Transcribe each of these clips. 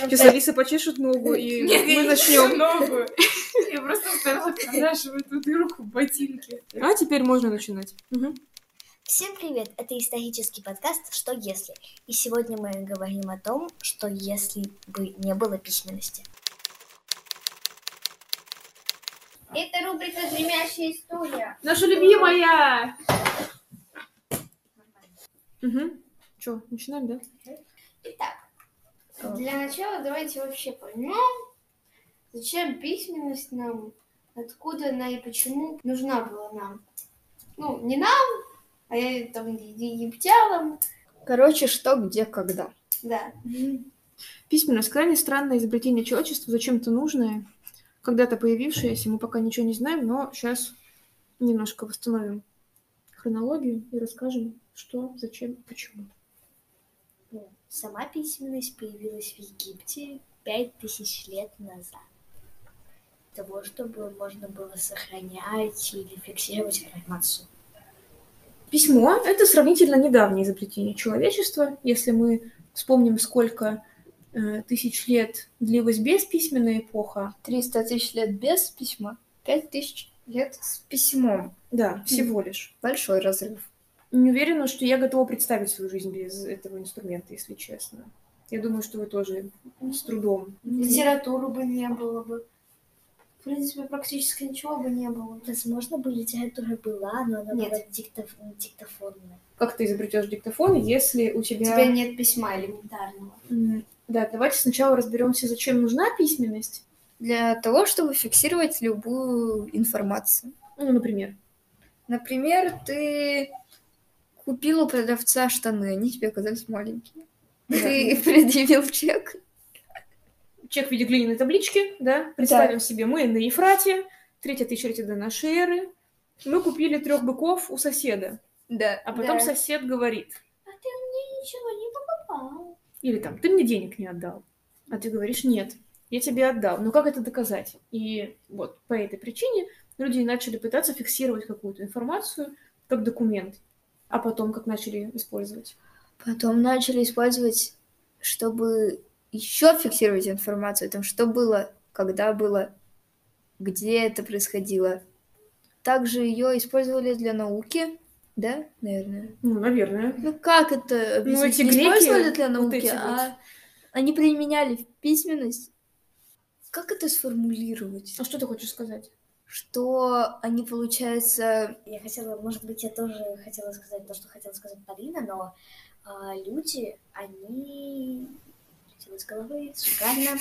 Сейчас Алиса почешет ногу, и Нет, мы не начнем. ногу. Я просто стала подкрашивать тут и руку в ботинке. А теперь можно начинать. Всем привет! Это исторический подкаст «Что если?». И сегодня мы говорим о том, что если бы не было письменности. Это рубрика «Гремящая история». Наша любимая! Угу. Че, начинаем, да? Для начала давайте вообще поймем, зачем письменность нам, откуда она и почему нужна была нам. Ну, не нам, а я там египтянам, Короче, что, где, когда. да. Письменность крайне странное изобретение человечества, зачем-то нужное, когда-то появившееся, мы пока ничего не знаем, но сейчас немножко восстановим хронологию и расскажем, что, зачем, почему. Ну, Сама письменность появилась в Египте пять тысяч лет назад. Для того, чтобы можно было сохранять или фиксировать информацию. Письмо — это сравнительно недавнее изобретение человечества. Если мы вспомним, сколько э, тысяч лет длилась бесписьменная эпоха, 300 тысяч лет без письма, 5 тысяч лет с письмом. да, всего лишь. Большой разрыв. Не уверена, что я готова представить свою жизнь без этого инструмента, если честно. Я думаю, что вы тоже с трудом. Литературы бы не было бы. В принципе, практически ничего бы не было. Возможно, бы литература была, но она Нет. была диктоф- диктофонная. Как ты изобретешь диктофон, если у У тебя... тебя нет письма элементарного. Да, давайте сначала разберемся, зачем нужна письменность. Для того, чтобы фиксировать любую информацию. Ну, например. Например, ты купил у продавца штаны, они тебе оказались маленькие. Ты предъявил чек. Чек в виде глиняной таблички, да? Представим себе, мы на Ефрате, третье тысячелетие до нашей эры. Мы купили трех быков у соседа. Да. А потом Да. сосед говорит, А ты мне ничего не покупал. или там, ты мне денег не отдал. А ты говоришь, нет, я тебе отдал. Ну как это доказать? И вот по этой причине люди начали пытаться фиксировать какую-то информацию как документ. А потом как начали использовать? Потом начали использовать, чтобы еще фиксировать информацию о том, что было, когда было, где это происходило. Также ее использовали для науки, да, наверное. Ну, наверное. Ну как это объяснить? эти Не греки, использовали для вот науки, эти а они применяли в письменность. Как это сформулировать? А что ты хочешь сказать? Что они, получается, Я хотела, может быть, я тоже хотела сказать то, что хотела сказать Полина, но а, люди, они... Из головы, шикарно.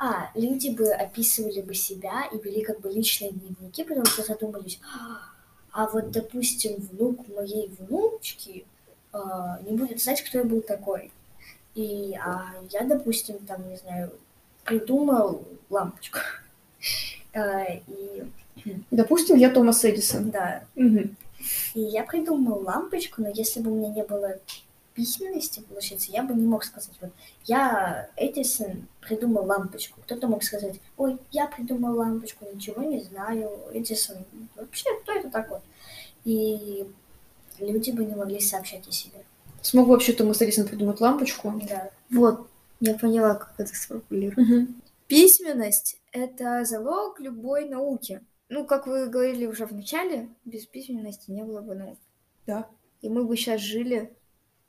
А, люди бы описывали бы себя и вели как бы личные дневники, потому что задумались, а вот, допустим, внук моей внучки а, не будет знать, кто я был такой. И а я, допустим, там, не знаю, придумал лампочку. А, И Допустим, я Томас Эдисон. да, Мгм. И я придумал лампочку, но если бы у меня не было письменности, получается, я бы не мог сказать, вот, я, Эдисон, придумал лампочку. Кто-то мог сказать, ой, я придумал лампочку, ничего не знаю, Эдисон, вообще, кто это такой? И люди бы не могли сообщать о себе. Смог бы вообще Томас Эдисон придумать лампочку? Да. вот, я поняла, как это сформулировать. Мгм. Письменность — это залог любой науки. Ну, как вы говорили уже в начале, без письменности не было бы наук. Да. И мы бы сейчас жили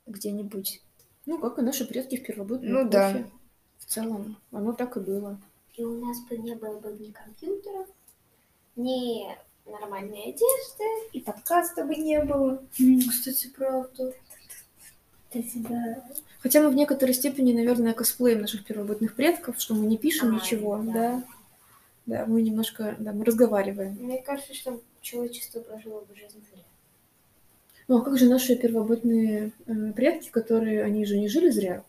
где-нибудь. Ну, как и наши предки в первобытной Ну да. В целом, оно так и было. И у нас бы не было бы ни компьютеров, ни нормальной одежды, и подкаста бы не было. Кстати, правда. Да. Хотя мы в некоторой степени, наверное, косплеем наших первобытных предков, что мы не пишем А, ничего, да. да. Да, мы немножко, да, мы разговариваем. Мне кажется, что человечество прожило бы жизнь зря. Ну, а как же наши первобытные э, предки, которые, они же не жили зря?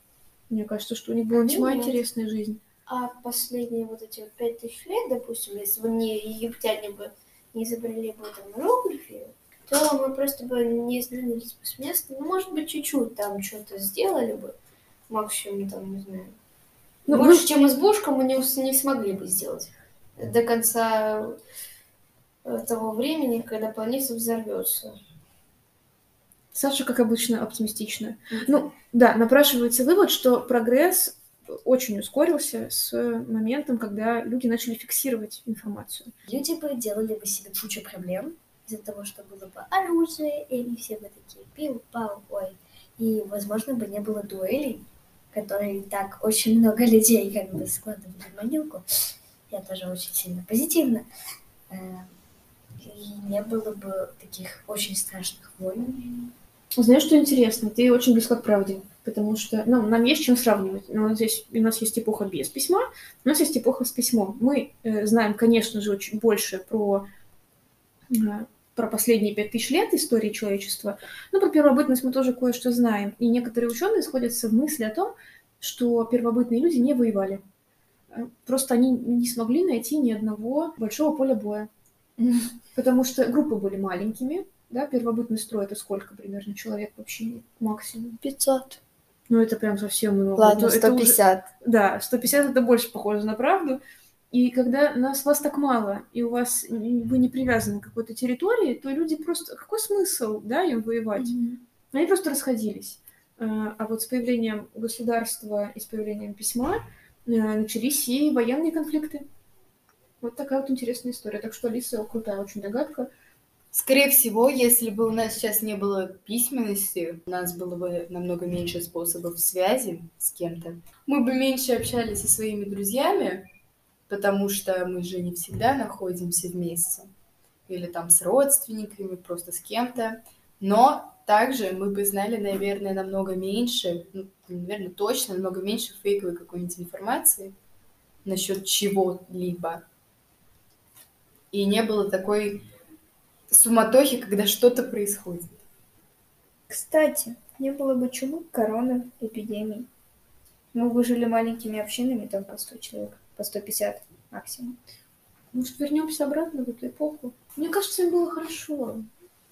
Мне кажется, что у них была весьма Нет. интересная жизнь. А последние вот эти вот пять тысяч лет, допустим, если бы не египтяне бы не изобрели бы там иероглифы, то мы просто бы не сдвинулись бы с места. Ну, может быть, чуть-чуть там что-то сделали бы. Максимум, там, не знаю. Ну, Больше, чем избушка, мы не, не смогли бы сделать. До конца э, того времени, когда планета взорвется. Саша, как обычно, оптимистична. Ну, да, напрашивается вывод, что прогресс очень ускорился с моментом, когда люди начали фиксировать информацию. Люди бы делали бы себе кучу проблем из-за того, что было бы оружие, и они все бы такие пил-пау, ой. И, возможно, бы не было дуэлей, которые так очень много людей как бы складывали в могилку. Я тоже очень сильно позитивно. Э, И не было бы таких очень страшных войн. Знаешь, что интересно? Ты очень близко к правде, потому что ну, нам есть чем сравнивать. Но вот здесь у нас есть эпоха без письма, у нас есть эпоха с письмом. Мы э, знаем, конечно же, очень больше про, э, про последние пять тысяч лет истории человечества, но про первобытность мы тоже кое-что знаем. И некоторые ученые сходятся в мысли о том, что первобытные люди не воевали. Э, Просто они не смогли найти ни одного большого поля боя. Потому что группы были маленькими, да, первобытный строй это сколько примерно человек вообще максимум? 500. Ну, это прям совсем много. Ладно, Это- это уже- 150. да, 150 это больше похоже на правду. И когда нас, вас так мало, и у вас вы не привязаны к какой-то территории, то люди просто... Какой смысл, да, им воевать? Они просто расходились. Э, А вот с появлением государства и с появлением письма начались и военные конфликты. Вот такая вот интересная история. Так что Алиса крутая очень догадка. Скорее всего, если бы у нас сейчас не было письменности, у нас было бы намного меньше способов связи с кем-то. Мы бы меньше общались со своими друзьями, потому что мы же не всегда находимся вместе. Или там с родственниками, просто с кем-то. Но также мы бы знали, наверное, намного меньше, ну, наверное, точно намного меньше фейковой какой-нибудь информации насчет чего-либо. И не было такой суматохи, когда что-то происходит. Кстати, не было бы чумы, короны, эпидемий. Мы бы жили маленькими общинами, там по 100 человек, по 150 максимум. Может, вернемся обратно в эту эпоху? Мне кажется, им было хорошо.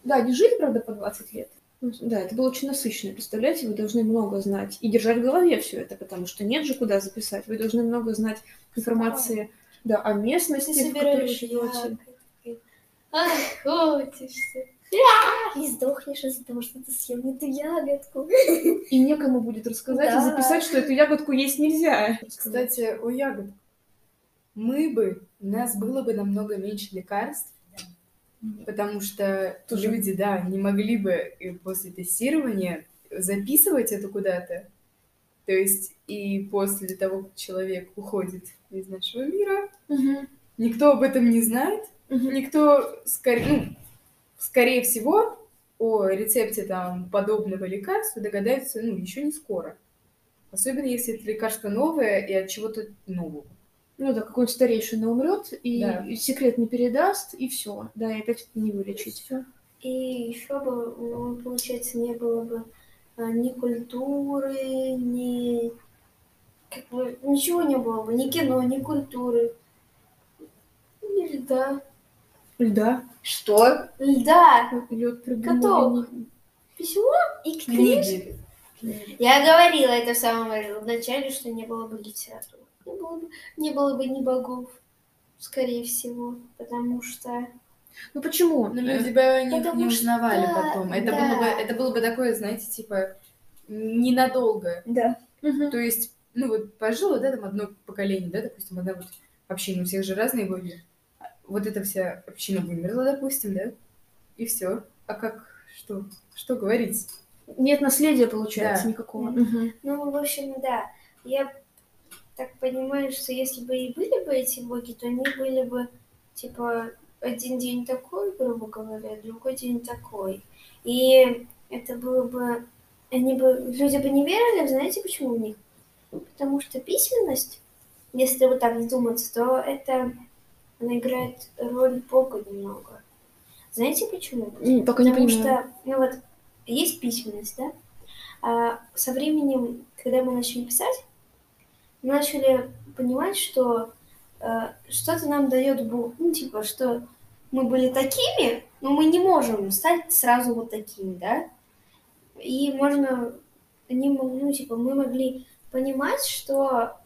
Да, они жили, правда, по 20 лет. Ну, Да, это было очень насыщенно. Представляете, вы должны много знать и держать в голове все это, потому что нет же куда записать. Вы должны много знать информации да, о местности, Ты в которой живете. Охотишься. И сдохнешь из-за того, что ты съел не ту ягодку. И некому будет рассказать и Да. записать, что эту ягодку есть нельзя. Кстати, о ягодах. Мы бы, у нас было бы намного меньше лекарств, потому что Тоже. люди, да, не могли бы э, после тестирования записывать это куда-то. То есть и после того, как человек уходит из нашего мира, Мгм. никто об этом не знает, Мгм. никто, скорее, ну, скорее всего, о рецепте там подобного лекарства догадаются, ну, еще не скоро. Особенно если это лекарство новое и от чего-то нового. Ну да, какой-нибудь старейшина умрет, и Да. секрет не передаст, и все. Да, и опять не вылечить. И еще бы, ну, получается, не было бы а, ни культуры, ни... Как бы, ничего не было бы, ни кино, ни культуры. Ни льда. Льда. Что? Льда! Лед Каток. Письмо и книги. Книги. Я говорила это в самом начале, что не было бы литературы. Не было бы, не было бы ни богов, скорее всего, потому что... Ну почему? Но люди бы них Потому не что- узнавали потом. Это, да. было бы, это было бы такое, знаете, типа, ненадолго. Да. Мгм. То есть, ну вот пожило, да, там одно поколение, да, допустим, одна вот община, у всех же разные боги. Вот эта вся община вымерла, допустим, да, и все. А как, что, что говорить? Нет наследия, получается, Да. никакого. Мгм. Ну, в общем, да. Я так понимаю, что если бы и были бы эти боги, то они были бы, типа, один день такой, грубо говоря, другой день такой. И это было бы... Они бы... Люди бы не верили, знаете, почему в них? Потому что письменность, если вот так вдуматься, то это... Она играет роль бога немного. Знаете почему? М, Пока не Потому понимаю. что, ну вот, есть письменность, да? А со временем, когда мы начали писать, начали понимать, что э, что-то нам дает Бог. Ну, типа, что мы были такими, но мы не можем стать сразу вот такими, да? И можно, они, ну, типа, мы могли понимать, что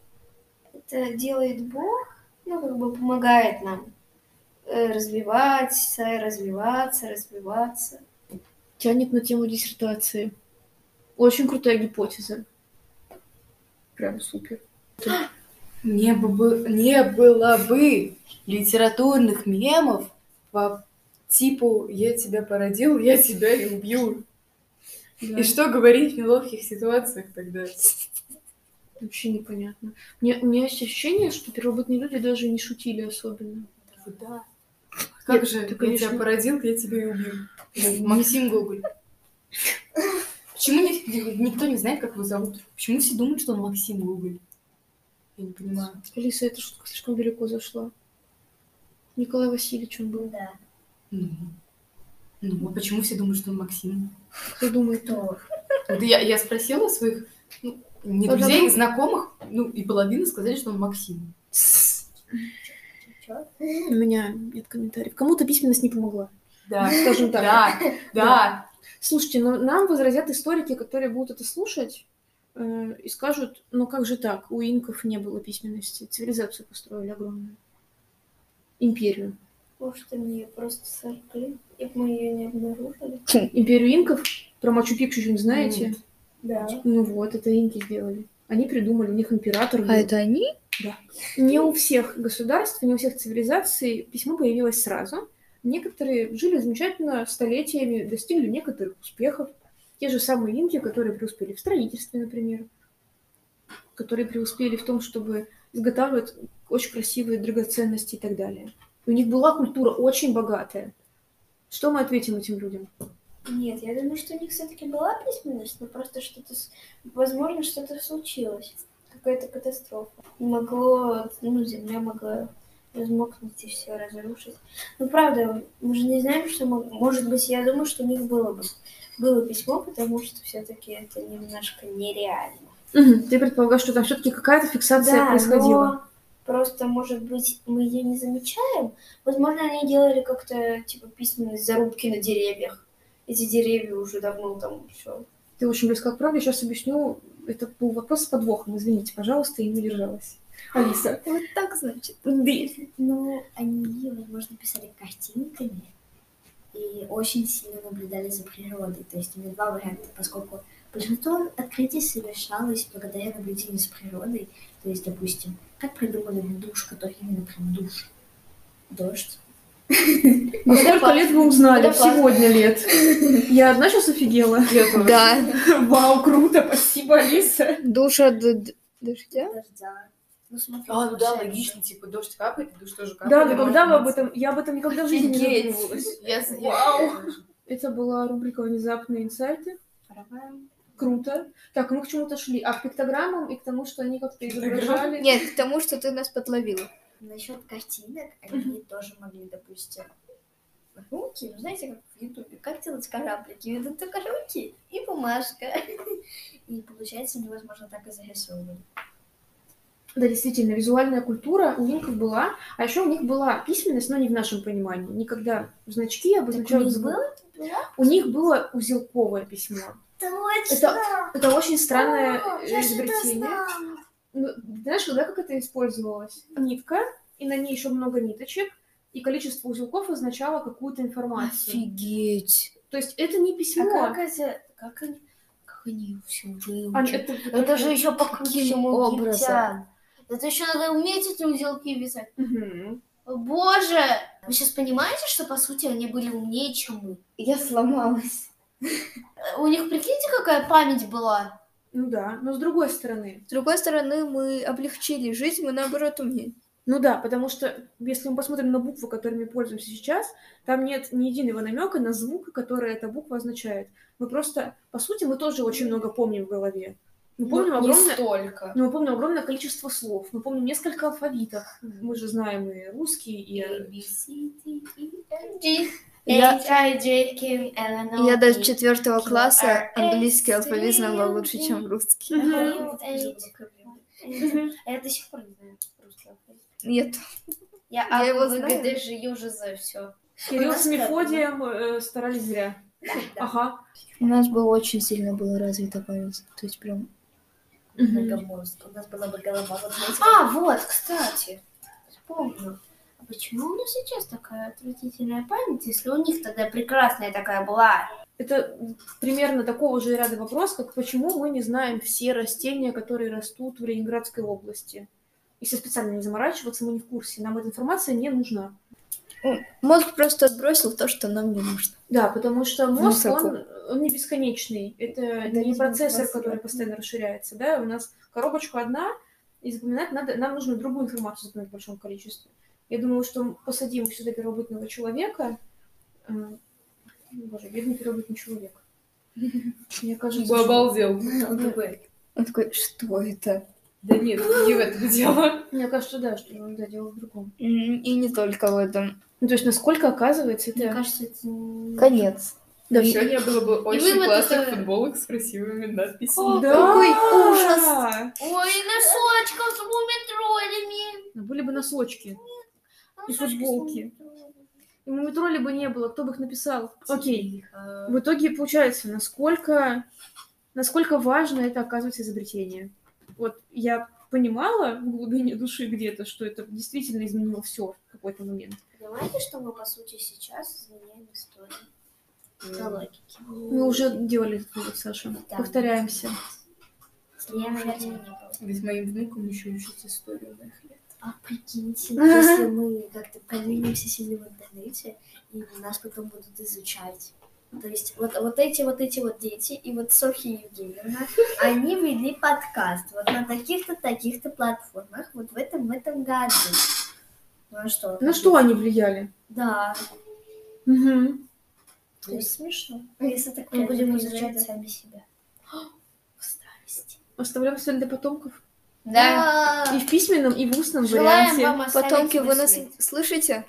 это делает Бог, ну, как бы помогает нам э, развиваться, развиваться, развиваться. Тянет на тему диссертации. Очень крутая гипотеза. Прям супер. Не, бы, не было бы литературных мемов по типу «я тебя породил, я тебя и убью». Да. И что говорить в неловких ситуациях тогда? Вообще непонятно. Мне, у меня есть ощущение, что первобытные люди даже не шутили особенно. Да. Как Нет, же ты, «я конечно- тебя породил, я тебя и убью»? Максим Гоголь. Почему ни- никто не знает, как его зовут? Почему все думают, что он Максим Гоголь? Я не понимаю. Алиса, эта шутка слишком далеко зашла. Николай Васильевич он был. Да. Ну, ну, а почему все думают, что он Максим? Кто думает? То. Вот я, я спросила своих, ну, не А друзей, потом- знакомых, ну, и половина сказали, что он Максим. У меня нет комментариев. Кому-то письменность не помогла. Да, Скажем так. да, да. Слушайте, но нам возразят историки, которые будут это слушать, и скажут, ну как же так, у инков не было письменности, цивилизацию построили огромную. Империю. Может, они её просто сожгли, и мы ее не обнаружили. Империю инков, про Мачу-Пикчу что-нибудь знаете? Нет. Да. Ну вот, это инки сделали. Они придумали, у них император был. А это они? Не у всех государств, не у всех цивилизаций письмо появилось сразу. Некоторые жили замечательно столетиями, достигли некоторых успехов. Те же самые инки, которые преуспели в строительстве, например, которые преуспели в том, чтобы изготавливать очень красивые драгоценности и так далее. И у них была культура очень богатая. Что мы ответим этим людям? Нет, я думаю, что у них все-таки была письменность, но просто что-то, возможно, что-то случилось. Какая-то катастрофа. Могло, ну, земля могла размокнуть и все разрушить. Ну, правда, мы же не знаем, что мог- может быть, я думаю, что у них было бы было письмо, потому что все-таки это немножко нереально. Мгм. Ты предполагаешь, что там все-таки какая-то фиксация происходила? но просто, может быть, мы ее не замечаем. Возможно, они делали как-то, типа, письменность зарубки на деревьях. Эти деревья уже давно там все. Ты очень близко к правде. Сейчас объясню. Это был вопрос с подвохом. Извините, пожалуйста, я не удержалась. Алиса. Вот так, значит. Ну, они, возможно, писали картинками и очень сильно наблюдали за природой. То есть у меня два варианта, поскольку большинство открытий совершалось благодаря наблюдению за природой. То есть, допустим, как придумали душ, который именно прям душ? Дождь. А сколько лет вы узнали? Сегодня лет. Я одна сейчас офигела. Да. Вау, круто, спасибо, Алиса. Душа дождя? Дождя. Ну, смотри, А, ну да, логично, типа дождь капает, и душ тоже капает. Да, но и когда вы об этом... Я об этом никогда в жизни не задумывалась. Я, Вау. Это была рубрика «Внезапные инсайты». Круто. Так, мы к чему-то шли. А к пиктограммам и к тому, что они как-то изображали... Нет, к тому, что ты нас подловила. Насчет картинок, они тоже могли, допустим, руки, ну, знаете, как в Ютубе, как делать кораблики, ведут только руки и бумажка. И получается, невозможно так и зарисовывать. Да, действительно, визуальная культура у инков была, а еще у них была письменность, но не в нашем понимании. Никогда значки Так у них было? У них было узелковое письмо. Точно! Это очень странное О, это изобретение. Ну, знаешь, когда как это использовалось? Нитка, и на ней еще много ниточек, и количество узелков означало какую-то информацию. Офигеть. То есть это не А письмо. как это, как они, как они все А, выучат? это, Это же еще по каким образом? Это еще надо уметь эти узелки вязать. О, Боже! Вы сейчас понимаете, что по сути они были умнее, чем мы? Я сломалась. У них, прикиньте, какая память была. Ну да, но с другой стороны. С другой стороны, мы облегчили жизнь, мы наоборот умнее. Ну да, потому что если мы посмотрим на буквы, которыми пользуемся сейчас, там нет ни единого намека на звук, который эта буква означает. Мы просто, по сути, мы тоже очень много помним в голове. Мы помним Ну, не огромное, столько. но мы помним огромное количество слов. Мы помним несколько алфавитов. Мы же знаем и русский, и A, B, C, D, E, F, G, Я- Я P, четвертого класса английский алфавит знала лучше, чем русский. А Я до сих пор не знаю русский алфавит. Нет. Я, Я его знаю. Г, Д, Ж, Ю, Ж, З, все. Кирилл У с Мефодием э, старались зря. Ага. У нас было очень сильно было развита память. То есть прям... Многомозг. У нас была бы голова. Вот знаете, А, вот, кстати. вспомнил. А почему у нас сейчас такая отвратительная память, если у них тогда прекрасная такая была? Это примерно такого же ряда вопрос, как почему мы не знаем все растения, которые растут в Ленинградской области. Если специально не заморачиваться, мы не в курсе. Нам эта информация не нужна. Мозг просто отбросил то, что нам не нужно. Да, потому что мозг, Мусорку. он, он не бесконечный. Это Да, не процессор, который постоянно расширяется. Да? У нас коробочка одна, и запоминать надо, нам нужно другую информацию запоминать в большом количестве. Я думала, что посадим сюда первобытного человека. Боже, бедный первобытный человек. Мне кажется, Бы что- обалдел. Он такой, что это? Да нет, не в этом дело. Мне кажется, да, что он да, дело в другом. И не только в этом. Ну, то есть, насколько, оказывается, мне это... кажется, это не- Конец. Да, Сегодня было бы очень вывод классных это- футболок с красивыми надписями. Да! Какой ужас! Ой, носочков с мумитролями. Ну, Были бы носочки. И футболки. И мумитроли бы не было, кто бы их написал? Окей. Тихо. В итоге получается, насколько, насколько важно это оказывается изобретение. Вот я понимала в глубине души где-то, что это действительно изменило все в какой-то момент. Понимаете, что мы, по сути, сейчас изменяем историю? По логике. Мы уже делали этот вывод, Саша. Да. Повторяемся. Я, наверное, не было. Ведь моим внукам еще учить историю моих лет. А прикиньте, если мы как-то поднимемся сильно в интернете, и нас потом будут изучать. То есть вот, вот эти вот эти вот дети и вот Софья Евгеньевна, они вели подкаст вот на таких-то, таких-то платформах, вот в этом, в этом году. Ну а что? На что они влияли? Да, Мгм. то есть смешно. Если так Мы будем изучать сами себя. В старости. Оставляем след для потомков. Да. И в письменном, и в устном Желаем варианте. Потомки, вы нас слышите?